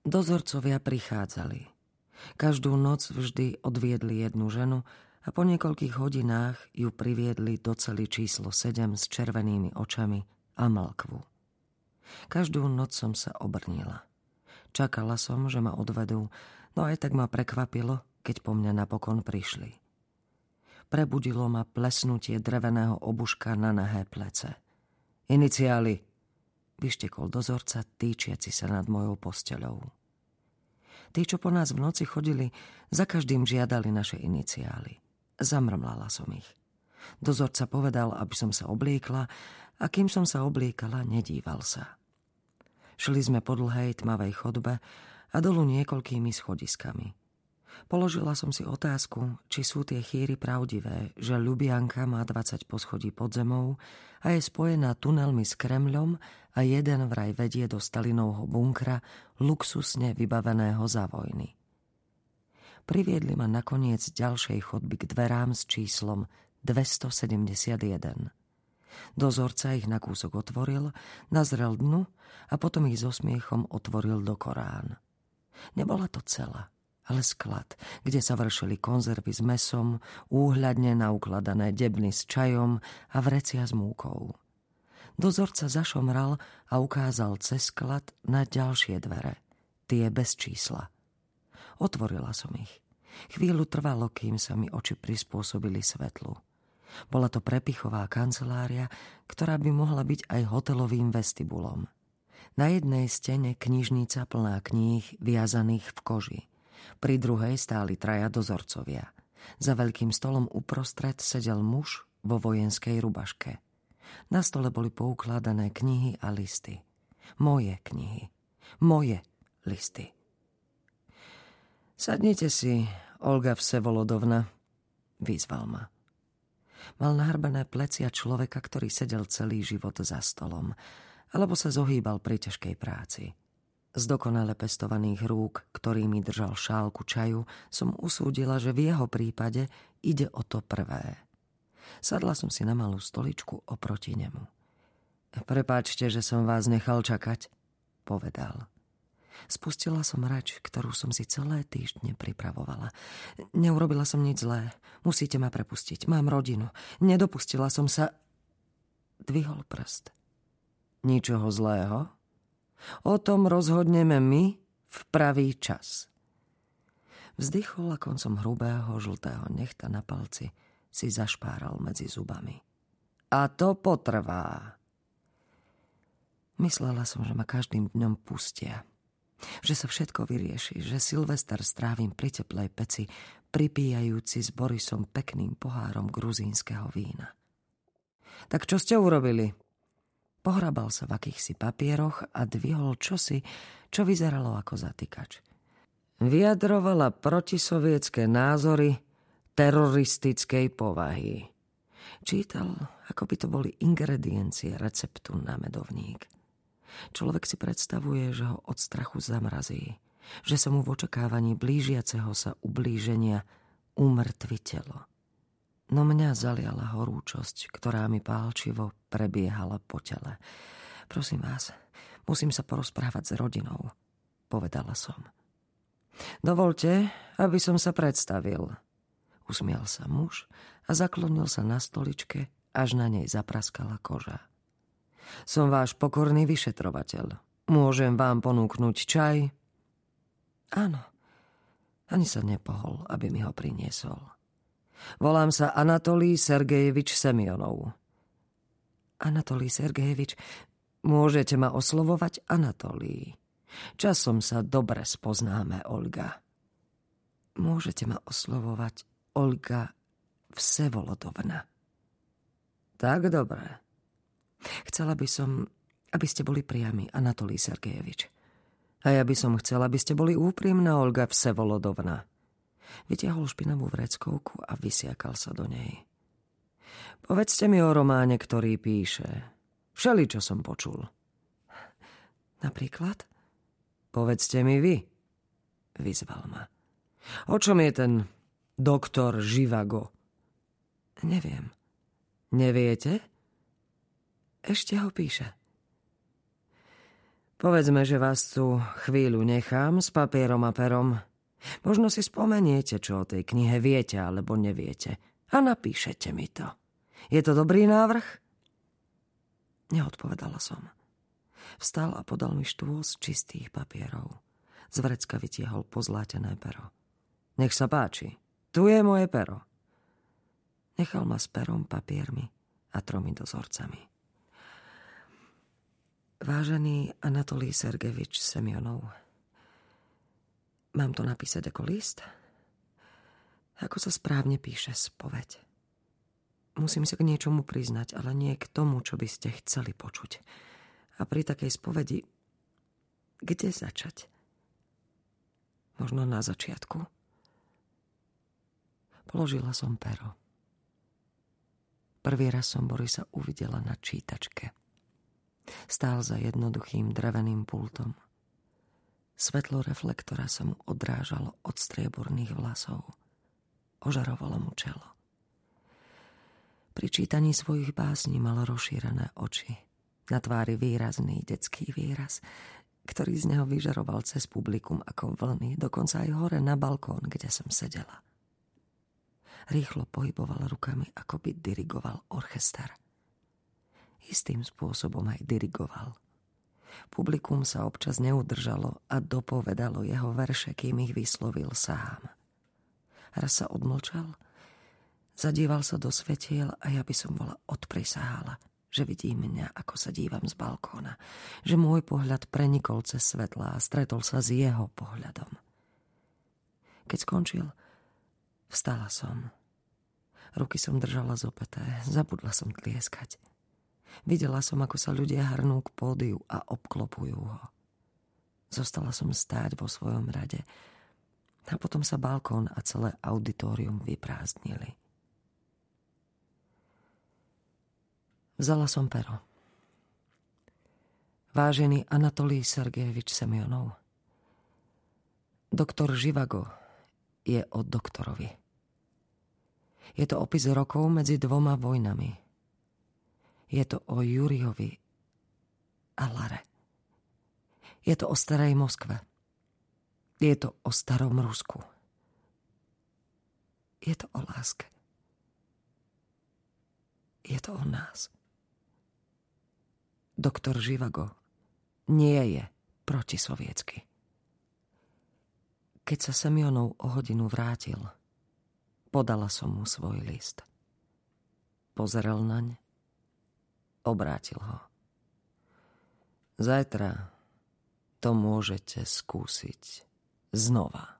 Dozorcovia prichádzali. Každú noc vždy odviedli jednu ženu a po niekoľkých hodinách ju priviedli do celý číslo 7 s červenými očami a mlkvu. Každú noc som sa obrnila. Čakala som, že ma odvedú, no aj tak ma prekvapilo, keď po mňa napokon prišli. Prebudilo ma plesnutie dreveného obuška na nahé plece. Iniciály, vyštekol dozorca, týčiaci sa nad mojou posteľou. Tí, čo po nás v noci chodili, za každým žiadali naše iniciály. Zamrmlala som ich. Dozorca povedal, aby som sa obliekla a kým som sa obliekala, nedíval sa. Šli sme po dlhej tmavej chodbe a dolu niekoľkými schodiskami. Položila som si otázku, či sú tie chýry pravdivé, že Ľubianka má 20 poschodí pod zemou a je spojená tunelmi s Kremľom a jeden vraj vedie do Stalinovho bunkra, luxusne vybaveného za vojny. Priviedli ma nakoniec ďalšej chodby k dverám s číslom 271. Dozorca ich na kúsok otvoril, nazrel dnu a potom ich so smiechom otvoril do Korán. Nebola to celá ale sklad, kde sa vršili konzervy s mesom, úhľadne naukladané debny s čajom a vrecia s múkou. Dozorca zašomral a ukázal cez sklad na ďalšie dvere, tie bez čísla. Otvorila som ich. Chvíľu trvalo, kým sa mi oči prispôsobili svetlu. Bola to prepichová kancelária, ktorá by mohla byť aj hotelovým vestibulom. Na jednej stene knižnica plná kníh viazaných v koži. Pri druhej stáli traja dozorcovia. Za veľkým stolom uprostred sedel muž vo vojenskej rubaške. Na stole boli poukladané knihy a listy. Moje knihy. Moje listy. Sadnite si, Olga Vsevolodovna, vyzval ma. Mal nahrbené plecia človeka, ktorý sedel celý život za stolom, alebo sa zohýbal pri ťažkej práci. Z dokonale pestovaných rúk, ktorými držal šálku čaju, som usúdila, že v jeho prípade ide o to prvé. Sadla som si na malú stoličku oproti nemu. Prepáčte, že som vás nechal čakať, povedal. Spustila som reč, ktorú som si celé týždne pripravovala. Neurobila som nič zlé. Musíte ma prepustiť. Mám rodinu. Nedopustila som sa... Dvihol prst. Ničoho zlého? O tom rozhodneme my v pravý čas. Vzdychol a koncom hrubého žltého nechta na palci si zašpáral medzi zubami. A to potrvá. Myslela som, že ma každým dňom pustia. Že sa všetko vyrieši, že Silvester strávim pri teplej peci, pripíjajúci s Borisom pekným pohárom gruzínskeho vína. Tak čo ste urobili? Pohrabal sa v akýchsi papieroch a dvihol čosi, čo vyzeralo ako zatýkač. Vyjadrovala protisovietské názory teroristickej povahy. Čítal, ako by to boli ingrediencie receptu na medovník. Človek si predstavuje, že ho od strachu zamrazí, že sa mu v očakávaní blížiaceho sa ublíženia umrtvi telo no mňa zaliala horúčosť, ktorá mi pálčivo prebiehala po tele. Prosím vás, musím sa porozprávať s rodinou, povedala som. Dovolte, aby som sa predstavil. Usmial sa muž a zaklonil sa na stoličke, až na nej zapraskala koža. Som váš pokorný vyšetrovateľ. Môžem vám ponúknuť čaj? Áno. Ani sa nepohol, aby mi ho priniesol. Volám sa Anatolí Sergejevič Semionov. Anatolí Sergejevič, môžete ma oslovovať Anatolí. Časom sa dobre spoznáme, Olga. Môžete ma oslovovať Olga Vsevolodovna. Tak dobre. Chcela by som, aby ste boli priami, Anatolí Sergejevič. A ja by som chcela, aby ste boli úprimná Olga Vsevolodovna. Vytiahol špinavú vreckovku a vysiakal sa do nej. Povedzte mi o románe, ktorý píše. Všeli, čo som počul. Napríklad? Povedzte mi vy, vyzval ma. O čom je ten doktor Živago? Neviem. Neviete? Ešte ho píše. Povedzme, že vás tu chvíľu nechám s papierom a perom. Možno si spomeniete, čo o tej knihe viete alebo neviete. A napíšete mi to. Je to dobrý návrh? Neodpovedala som. Vstal a podal mi štôl z čistých papierov. Z vrecka vytiehol pozlátené pero. Nech sa páči, tu je moje pero. Nechal ma s perom, papiermi a tromi dozorcami. Vážený Anatolí Sergevič Semionov, mám to napísať ako list? Ako sa správne píše spoveď? Musím sa k niečomu priznať, ale nie k tomu, čo by ste chceli počuť. A pri takej spovedi, kde začať? Možno na začiatku? Položila som pero. Prvý raz som Borisa uvidela na čítačke – Stál za jednoduchým dreveným pultom. Svetlo reflektora sa mu odrážalo od strieborných vlasov. Ožarovalo mu čelo. Pri čítaní svojich básní mal rozšírené oči. Na tvári výrazný detský výraz, ktorý z neho vyžaroval cez publikum ako vlny, dokonca aj hore na balkón, kde som sedela. Rýchlo pohyboval rukami, ako by dirigoval orchester istým spôsobom aj dirigoval. Publikum sa občas neudržalo a dopovedalo jeho verše, kým ich vyslovil sám. Raz sa odmlčal, zadíval sa do svetiel a ja by som bola odprisahala, že vidí mňa, ako sa dívam z balkóna, že môj pohľad prenikol cez svetla a stretol sa s jeho pohľadom. Keď skončil, vstala som. Ruky som držala zopeté, zabudla som tlieskať. Videla som, ako sa ľudia hrnú k pódiu a obklopujú ho. Zostala som stáť vo svojom rade a potom sa balkón a celé auditorium vyprázdnili. Vzala som pero. Vážený Anatolí Sergejevič Semionov, doktor Živago je o doktorovi. Je to opis rokov medzi dvoma vojnami – je to o Juriovi a Lare. Je to o starej Moskve. Je to o starom Rusku. Je to o láske. Je to o nás. Doktor Živago nie je protisovietsky. Keď sa Semionov o hodinu vrátil, podala som mu svoj list. Pozrel naň Obrátil ho. Zajtra to môžete skúsiť znova.